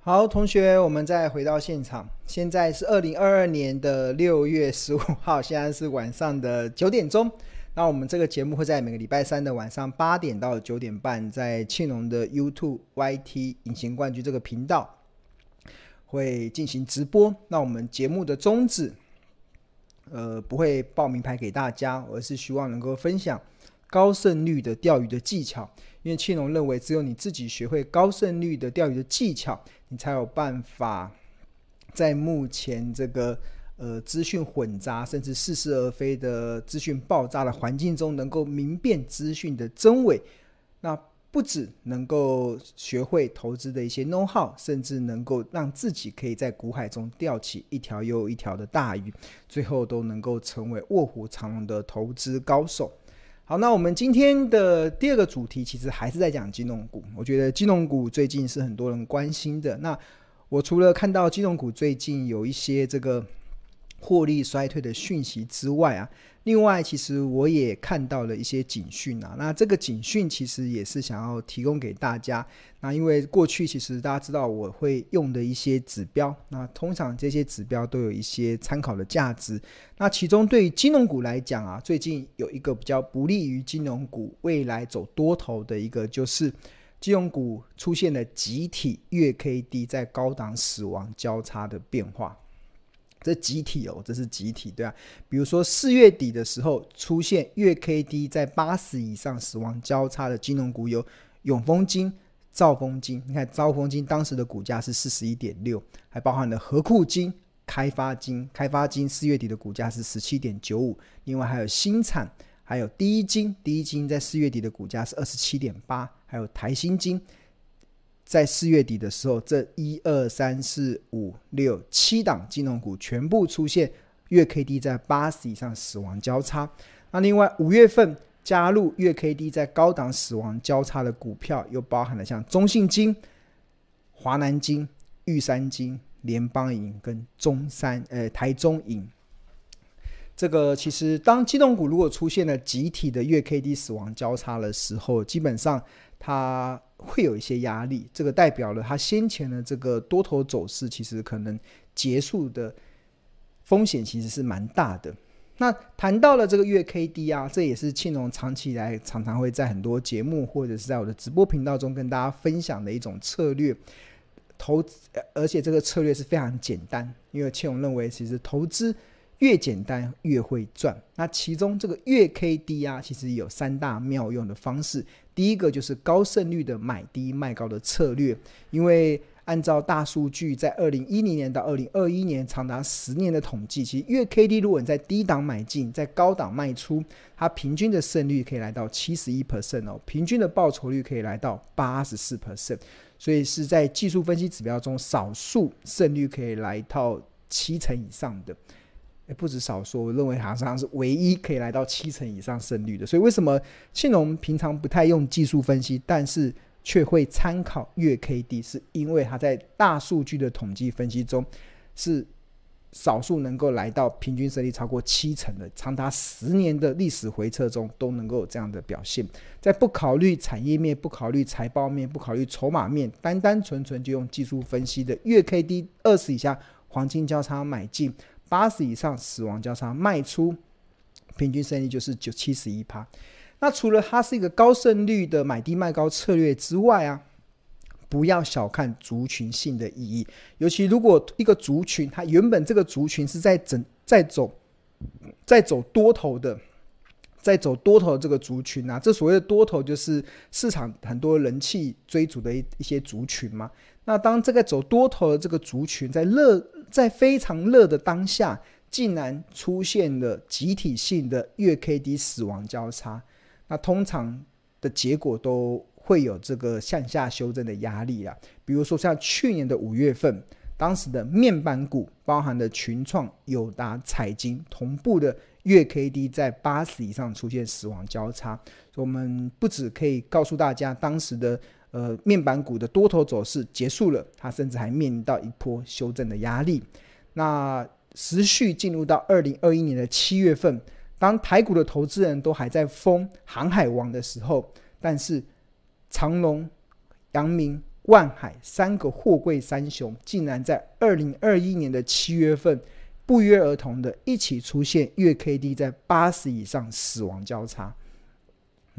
好，同学，我们再回到现场。现在是二零二二年的六月十五号，现在是晚上的九点钟。那我们这个节目会在每个礼拜三的晚上八点到九点半，在庆隆的 YouTube YT 隐形冠军这个频道会进行直播。那我们节目的宗旨，呃，不会报名牌给大家，而是希望能够分享高胜率的钓鱼的技巧。因为庆龙认为，只有你自己学会高胜率的钓鱼的技巧，你才有办法在目前这个呃资讯混杂甚至似是而非的资讯爆炸的环境中，能够明辨资讯的真伪。那不只能够学会投资的一些 know how，甚至能够让自己可以在股海中钓起一条又一条的大鱼，最后都能够成为卧虎藏龙的投资高手。好，那我们今天的第二个主题其实还是在讲金融股。我觉得金融股最近是很多人关心的。那我除了看到金融股最近有一些这个获利衰退的讯息之外啊。另外，其实我也看到了一些警讯啊。那这个警讯其实也是想要提供给大家。那因为过去其实大家知道我会用的一些指标，那通常这些指标都有一些参考的价值。那其中对于金融股来讲啊，最近有一个比较不利于金融股未来走多头的一个，就是金融股出现了集体月 K D 在高档死亡交叉的变化。这集体哦，这是集体，对啊。比如说四月底的时候，出现月 K D 在八十以上死亡交叉的金融股有永丰金、兆丰金。你看兆丰金当时的股价是四十一点六，还包含了合库金、开发金。开发金四月底的股价是十七点九五。另外还有新产，还有第一金，第一金在四月底的股价是二十七点八，还有台新金。在四月底的时候，这一二三四五六七档金融股全部出现月 K D 在八十以上死亡交叉。那另外五月份加入月 K D 在高档死亡交叉的股票，又包含了像中信金、华南金、玉山金、联邦银跟中山呃台中银。这个其实当金融股如果出现了集体的月 K D 死亡交叉的时候，基本上它。会有一些压力，这个代表了它先前的这个多头走势，其实可能结束的风险其实是蛮大的。那谈到了这个月 K D 啊，这也是庆隆长期以来常常会在很多节目或者是在我的直播频道中跟大家分享的一种策略。投资，而且这个策略是非常简单，因为庆隆认为，其实投资越简单越会赚。那其中这个月 K D 啊，其实有三大妙用的方式。第一个就是高胜率的买低卖高的策略，因为按照大数据，在二零一零年到二零二一年长达十年的统计，其实月 K D 如果你在低档买进，在高档卖出，它平均的胜率可以来到七十一 percent 哦，平均的报酬率可以来到八十四 percent，所以是在技术分析指标中少数胜率可以来到七成以上的。也不止少数，我认为好像是唯一可以来到七成以上胜率的。所以为什么庆隆平常不太用技术分析，但是却会参考月 K D，是因为它在大数据的统计分析中是少数能够来到平均胜率超过七成的，长达十年的历史回撤中都能够有这样的表现。在不考虑产业面、不考虑财报面、不考虑筹码面，单单纯纯就用技术分析的月 K D 二十以下黄金交叉买进。八十以上死亡交叉卖出，平均胜率就是九七十一趴。那除了它是一个高胜率的买低卖高策略之外啊，不要小看族群性的意义。尤其如果一个族群，它原本这个族群是在整在走在走多头的，在走多头的这个族群啊，这所谓的多头就是市场很多人气追逐的一一些族群嘛。那当这个走多头的这个族群在热，在非常热的当下，竟然出现了集体性的月 K D 死亡交叉，那通常的结果都会有这个向下修正的压力啊。比如说像去年的五月份，当时的面板股包含的群创、友达、彩晶，同步的月 K D 在八十以上出现死亡交叉，我们不止可以告诉大家当时的。呃，面板股的多头走势结束了，它甚至还面临到一波修正的压力。那持续进入到二零二一年的七月份，当台股的投资人都还在疯航海王的时候，但是长荣、阳明、万海三个货柜三雄，竟然在二零二一年的七月份不约而同的一起出现月 K D 在八十以上死亡交叉。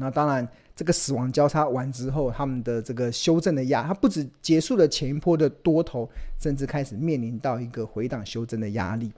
那当然，这个死亡交叉完之后，他们的这个修正的压，它不止结束了前一波的多头，甚至开始面临到一个回档修正的压力。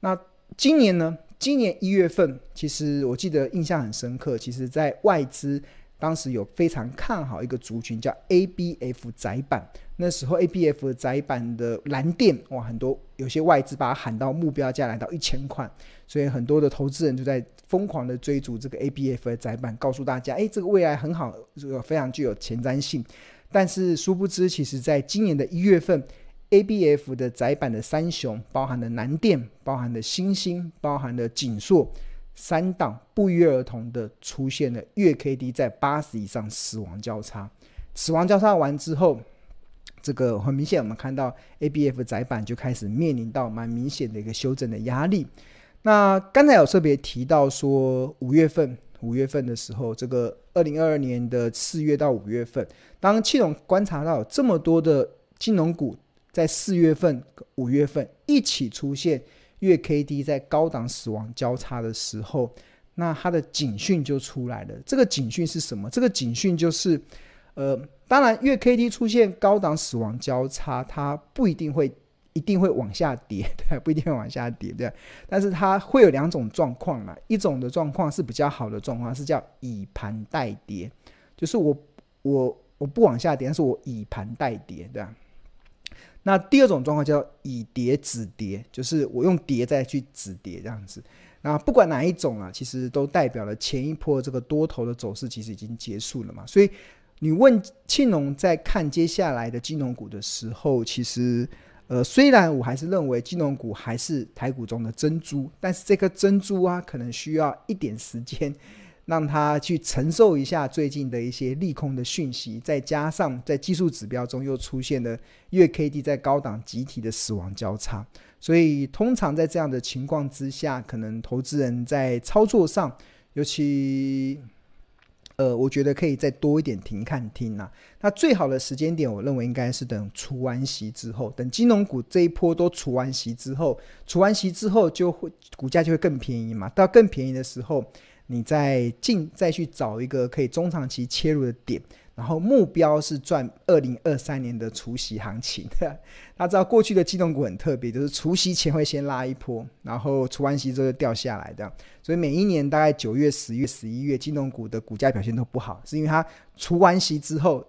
那今年呢？今年一月份，其实我记得印象很深刻。其实，在外资当时有非常看好一个族群，叫 ABF 载板。那时候 ABF 载板的蓝电，哇，很多有些外资把它喊到目标价来到一千块，所以很多的投资人就在疯狂的追逐这个 ABF 的载板，告诉大家，哎，这个未来很好，这个非常具有前瞻性。但是殊不知，其实在今年的一月份。A B F 的载板的三雄，包含了南电，包含了欣兴，包含了景硕，三档不约而同的出现了月 K D 在八十以上死亡交叉。死亡交叉完之后，这个很明显，我们看到 A B F 载板就开始面临到蛮明显的一个修正的压力。那刚才有特别提到说，五月份，五月份的时候，这个二零二二年的四月到五月份，当系统观察到这么多的金融股。在四月份、五月份一起出现月 K D 在高档死亡交叉的时候，那它的警讯就出来了。这个警讯是什么？这个警讯就是，呃，当然月 K D 出现高档死亡交叉，它不一定会一定会往下跌，对，不一定会往下跌，对。但是它会有两种状况嘛，一种的状况是比较好的状况，是叫以盘代跌，就是我我我不往下跌，但是我以盘代跌，对吧？那第二种状况叫以跌止跌，就是我用跌再去止跌这样子。那不管哪一种啊，其实都代表了前一波这个多头的走势其实已经结束了嘛。所以你问庆农在看接下来的金融股的时候，其实呃，虽然我还是认为金融股还是台股中的珍珠，但是这颗珍珠啊，可能需要一点时间。让他去承受一下最近的一些利空的讯息，再加上在技术指标中又出现了月 K D 在高档集体的死亡交叉，所以通常在这样的情况之下，可能投资人在操作上，尤其呃，我觉得可以再多一点停看听、啊。那最好的时间点，我认为应该是等除完息之后，等金融股这一波都除完息之后，除完息之后就会股价就会更便宜嘛，到更便宜的时候。你再进再去找一个可以中长期切入的点，然后目标是赚二零二三年的除夕行情。大家知道过去的金融股很特别，就是除夕前会先拉一波，然后除完息之后掉下来的。所以每一年大概九月、十月、十一月，金融股的股价表现都不好，是因为它除完息之后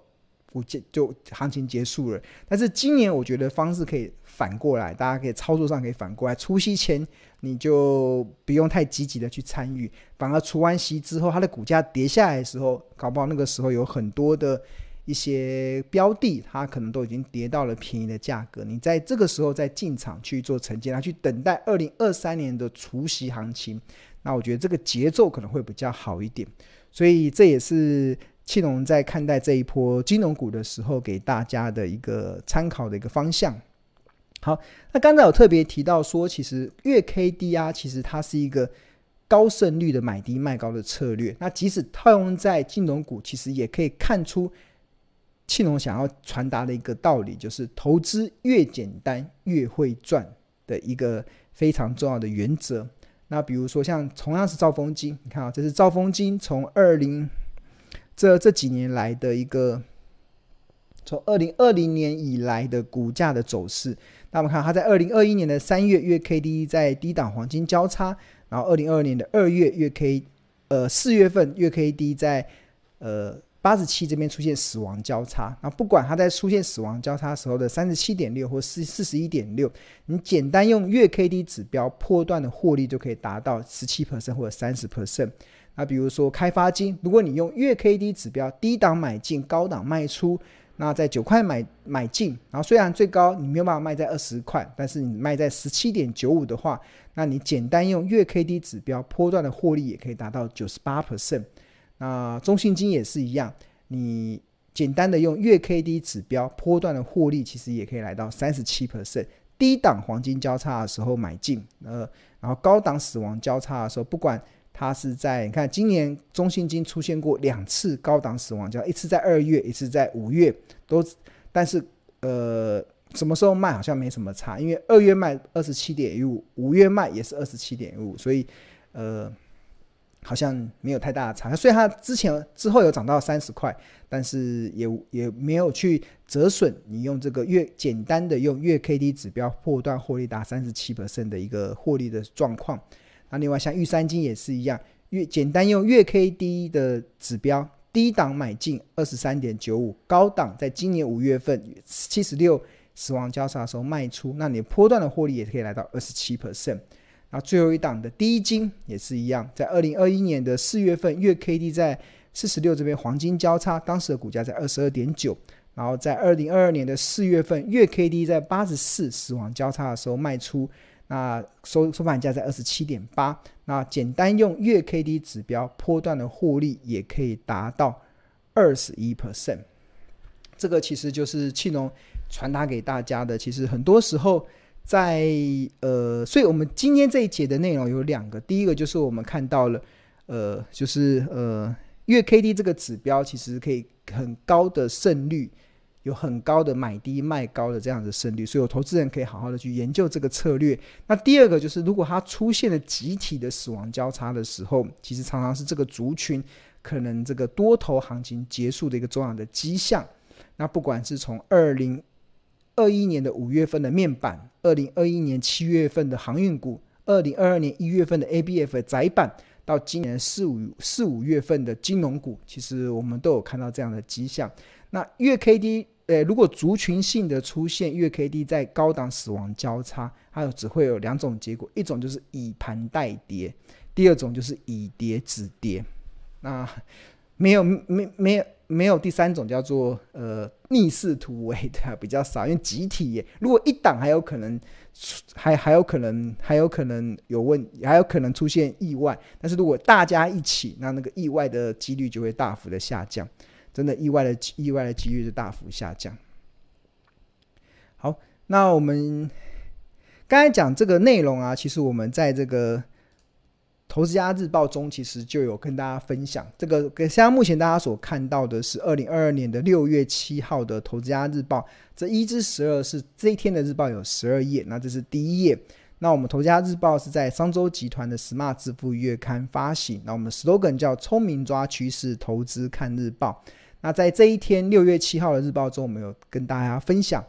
股价就行情结束了。但是今年我觉得方式可以反过来，大家可以操作上可以反过来，除夕前。你就不用太积极的去参与，反而除完息之后，它的股价跌下来的时候，搞不好那个时候有很多的一些标的，它可能都已经跌到了便宜的价格。你在这个时候再进场去做承接，来去等待二零二三年的除夕行情，那我觉得这个节奏可能会比较好一点。所以这也是庆隆在看待这一波金融股的时候，给大家的一个参考的一个方向。好，那刚才有特别提到说，其实月 K D 啊，其实它是一个高胜率的买低卖高的策略。那即使套用在金融股，其实也可以看出庆隆想要传达的一个道理，就是投资越简单越会赚的一个非常重要的原则。那比如说像同样是兆丰金，你看啊，这是兆丰金从二零这这几年来的一个，从二零二零年以来的股价的走势。那我们看，它在二零二一年的三月月 K D 在低档黄金交叉，然后二零二二年的二月月 K，呃四月份月 K D 在呃八十七这边出现死亡交叉。那不管它在出现死亡交叉时候的三十七点六或四四十一点六，你简单用月 K D 指标波段的获利就可以达到十七 percent 或者三十 percent。那比如说开发金，如果你用月 K D 指标低档买进，高档卖出。那在九块买买进，然后虽然最高你没有办法卖在二十块，但是你卖在十七点九五的话，那你简单用月 K D 指标波段的获利也可以达到九十八 percent。那中信金也是一样，你简单的用月 K D 指标波段的获利其实也可以来到三十七 percent。低档黄金交叉的时候买进，呃，然后高档死亡交叉的时候，不管它是在你看今年中信金出现过两次高档死亡交，一次在二月，一次在五月，都但是呃什么时候卖好像没什么差，因为二月卖二十七点一五，五月卖也是二十七点一五，所以呃。好像没有太大的差，所以它之前之后有涨到三十块，但是也也没有去折损。你用这个月简单的用月 K D 指标破断获利达三十七%的一个获利的状况。那另外像玉三金也是一样，月简单用月 K D 的指标低档买进二十三点九五，高档在今年五月份七十六死亡交叉的时候卖出，那你波段的获利也可以来到二十七 percent。那最后一档的第一金也是一样，在二零二一年的四月份，月 K D 在四十六这边黄金交叉，当时的股价在二十二点九，然后在二零二二年的四月份，月 K D 在八十四死亡交叉的时候卖出，那收收盘价在二十七点八，那简单用月 K D 指标波段的获利也可以达到二十一 percent，这个其实就是庆农传达给大家的，其实很多时候。在呃，所以我们今天这一节的内容有两个，第一个就是我们看到了，呃，就是呃，月 K D 这个指标其实可以很高的胜率，有很高的买低卖高的这样的胜率，所以有投资人可以好好的去研究这个策略。那第二个就是，如果它出现了集体的死亡交叉的时候，其实常常是这个族群可能这个多头行情结束的一个重要的迹象。那不管是从二零二一年的五月份的面板，二零二一年七月份的航运股，二零二二年一月份的 ABF 的载板，到今年四五四五月份的金融股，其实我们都有看到这样的迹象。那月 K D，呃，如果族群性的出现月 K D 在高档死亡交叉，还有只会有两种结果，一种就是以盘代跌，第二种就是以跌止跌。那没有没没有。没有第三种叫做呃逆势突围的比较少，因为集体耶，如果一档还有可能还还有可能还有可能有问，还有可能出现意外，但是如果大家一起，那那个意外的几率就会大幅的下降，真的意外的意外的几率是大幅下降。好，那我们刚才讲这个内容啊，其实我们在这个。投资家日报中其实就有跟大家分享这个，跟现在目前大家所看到的是二零二二年的六月七号的投资家日报，这一至十二是这一天的日报有十二页，那这是第一页。那我们投资家日报是在商周集团的 Smart 支付月刊发行，那我们 slogan 叫聪明抓趋势，投资看日报。那在这一天六月七号的日报中，我们有跟大家分享。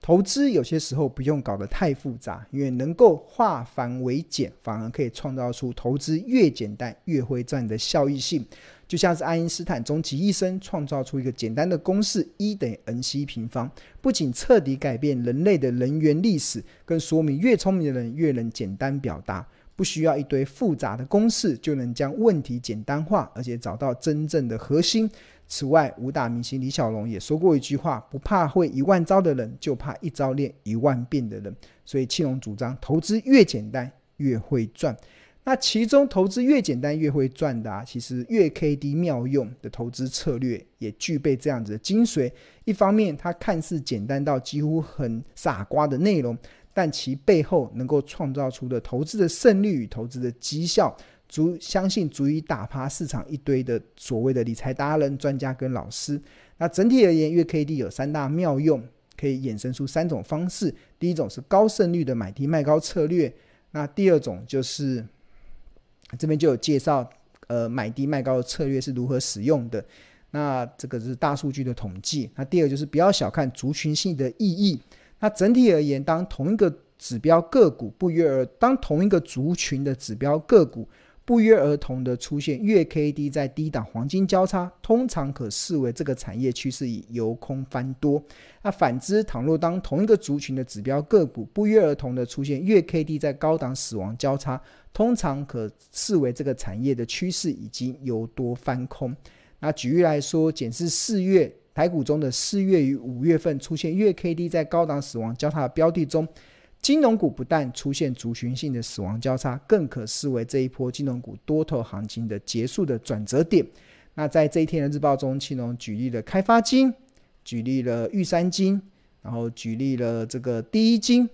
投资有些时候不用搞得太复杂，因为能够化繁为简，反而可以创造出投资越简单越会赚的效益性。就像是爱因斯坦终其一生创造出一个简单的公式一等于 n c 平方，不仅彻底改变人类的能源历史，更说明越聪明的人越能简单表达，不需要一堆复杂的公式就能将问题简单化，而且找到真正的核心。此外，武打明星李小龙也说过一句话：“不怕会一万招的人，就怕一招练一万遍的人。”所以，庆隆主张投资越简单越会赚。那其中投资越简单越会赚的啊，其实月 K D 妙用的投资策略也具备这样子的精髓。一方面，它看似简单到几乎很傻瓜的内容，但其背后能够创造出的投资的胜率与投资的绩效。足相信足以打趴市场一堆的所谓的理财达人、专家跟老师。那整体而言，月 K D 有三大妙用，可以衍生出三种方式。第一种是高胜率的买低卖高策略。那第二种就是这边就有介绍，呃，买低卖高的策略是如何使用的。那这个是大数据的统计。那第二就是不要小看族群性的意义。那整体而言，当同一个指标个股不约而当同一个族群的指标个股。不约而同的出现月 K D 在低档黄金交叉，通常可视为这个产业趋势已由空翻多。那反之，倘若当同一个族群的指标个股不约而同的出现月 K D 在高档死亡交叉，通常可视为这个产业的趋势已经由多翻空。那举例来说，检视四月台股中的四月与五月份出现月 K D 在高档死亡交叉的标的中。金融股不但出现族群性的死亡交叉，更可视为这一波金融股多头行情的结束的转折点。那在这一天的日报中，庆隆举例了开发金，举例了玉山金，然后举例了这个第一金，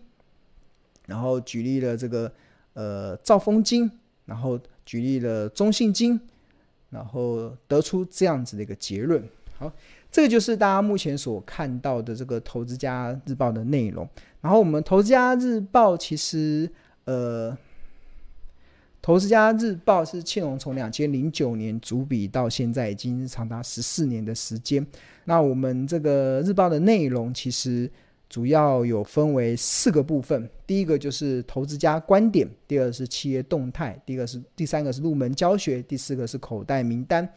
然后举例了这个呃兆丰金，然后举例了中信金，然后得出这样子的一个结论。好，这个就是大家目前所看到的这个《投资家日报》的内容。然后我们《投资家日报》其实呃，《投资家日报》是庆隆从两千零九年主笔到现在已经长达十四年的时间。那我们这个日报的内容其实。主要有分为四个部分，第一个就是投资家观点，第二是企业动态，第二个是第三个是入门教学，第四个是口袋名单。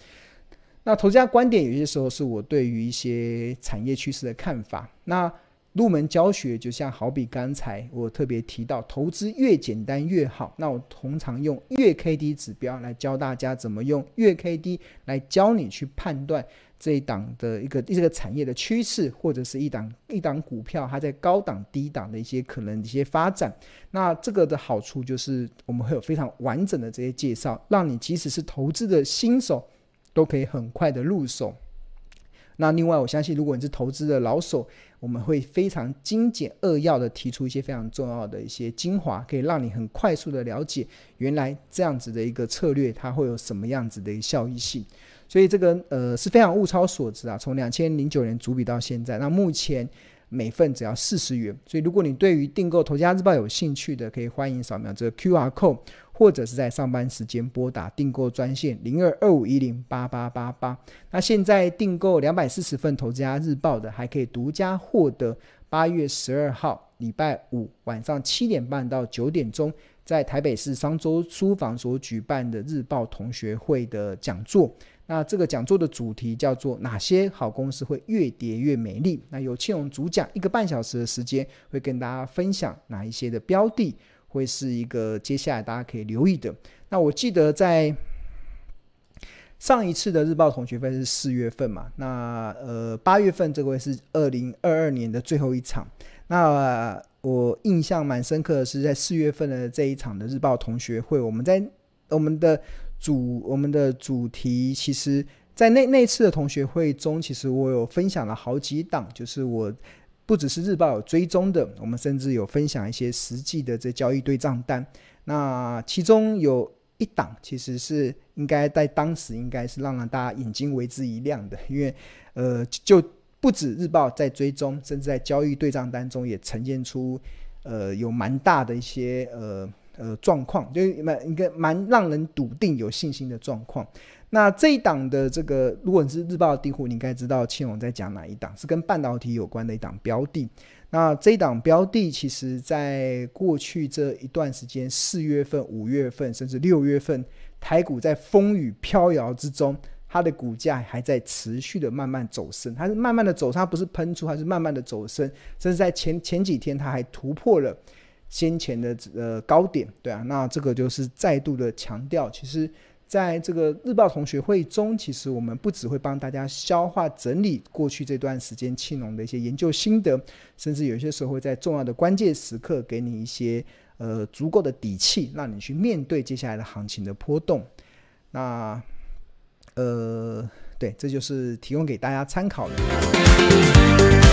那投资家观点有些时候是我对于一些产业趋势的看法。那入门教学就像好比刚才我特别提到，投资越简单越好。那我通常用月 K D 指标来教大家怎么用月 K D 来教你去判断。这一档的一个这个产业的趋势，或者是一档一档股票，它在高档、低档的一些可能的一些发展。那这个的好处就是，我们会有非常完整的这些介绍，让你即使是投资的新手，都可以很快的入手。那另外，我相信如果你是投资的老手，我们会非常精简扼要的提出一些非常重要的一些精华，可以让你很快速的了解原来这样子的一个策略，它会有什么样子的一个效益性。所以这个呃是非常物超所值啊！从两千零九年主笔到现在，那目前每份只要四十元。所以如果你对于订购《投资家日报》有兴趣的，可以欢迎扫描这个 QR code，或者是在上班时间拨打订购专线零二二五一零八八八八。那现在订购两百四十份《投资家日报》的，还可以独家获得八月十二号礼拜五晚上七点半到九点钟，在台北市商周书房所举办的日报同学会的讲座。那这个讲座的主题叫做哪些好公司会越跌越美丽？那由庆荣主讲一个半小时的时间，会跟大家分享哪一些的标的会是一个接下来大家可以留意的。那我记得在上一次的日报同学会是四月份嘛，那呃八月份这个会是二零二二年的最后一场。那我印象蛮深刻的是在四月份的这一场的日报同学会，我们在我们的。主我们的主题，其实，在那那次的同学会中，其实我有分享了好几档，就是我不只是日报有追踪的，我们甚至有分享一些实际的这交易对账单。那其中有一档，其实是应该在当时应该是让让大家眼睛为之一亮的，因为呃，就不止日报在追踪，甚至在交易对账单中也呈现出呃有蛮大的一些呃。呃，状况就蛮一个蛮让人笃定有信心的状况。那这一档的这个，如果你是日报的订户，你应该知道庆荣在讲哪一档，是跟半导体有关的一档标的。那这一档标的，其实在过去这一段时间，四月份、五月份，甚至六月份，台股在风雨飘摇之中，它的股价还在持续的慢慢走升，它是慢慢的走，它不是喷出，它是慢慢的走升，甚至在前前几天，它还突破了。先前的呃高点，对啊，那这个就是再度的强调，其实在这个日报同学会中，其实我们不只会帮大家消化整理过去这段时间庆隆的一些研究心得，甚至有些时候会在重要的关键时刻给你一些呃足够的底气，让你去面对接下来的行情的波动。那呃，对，这就是提供给大家参考的。